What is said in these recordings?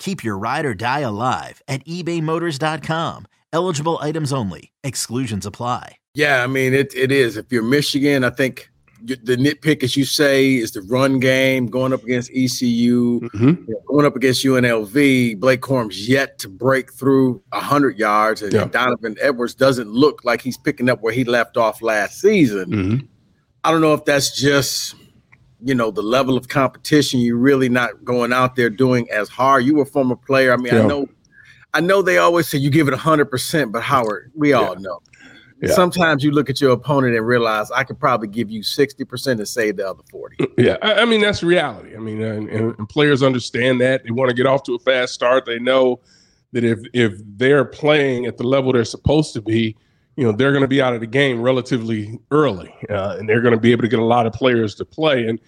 Keep your ride or die alive at ebaymotors.com. Eligible items only. Exclusions apply. Yeah, I mean it. It is. If you're Michigan, I think the nitpick, as you say, is the run game going up against ECU, mm-hmm. you know, going up against UNLV. Blake Corum's yet to break through hundred yards, and yeah. Donovan Edwards doesn't look like he's picking up where he left off last season. Mm-hmm. I don't know if that's just you know the level of competition. You're really not going out there doing as hard. You were a former player. I mean, yeah. I know. I know they always say you give it 100%, but Howard, we all know yeah. Sometimes you look at your opponent and realize I could probably give you 60% and save the other 40. Uh, yeah. I, I mean, that's reality. I mean, and, and, players understand that. They want to get off to a fast start. They know that if if they're playing at the level they're supposed to be, you know, they're going to be out of the game relatively early, uh, and they're going to be able to get a lot of players to play. And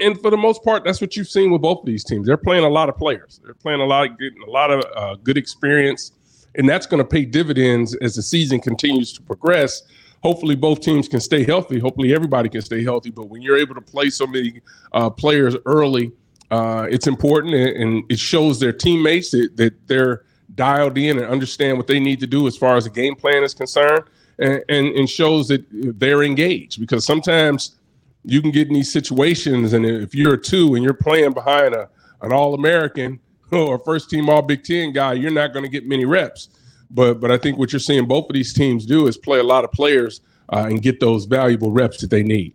and for the most part, that's what you've seen with both of these teams. They're playing a lot of players. They're playing a lot, of, getting a lot of uh, good experience and that's going to pay dividends as the season continues to progress. Hopefully, both teams can stay healthy. Hopefully, everybody can stay healthy. But when you're able to play so many uh, players early, uh, it's important, and it shows their teammates that, that, they're dialed in and understand what they need to do as far as the game plan is concerned, and, and, and shows that they're engaged. Because sometimes you can get in these situations, and if you're a two and you're playing behind a an All American or first team All Big Ten guy, you're not going to get many reps. But but I think what you're seeing both of these teams do is play a lot of players uh, and get those valuable reps that they need.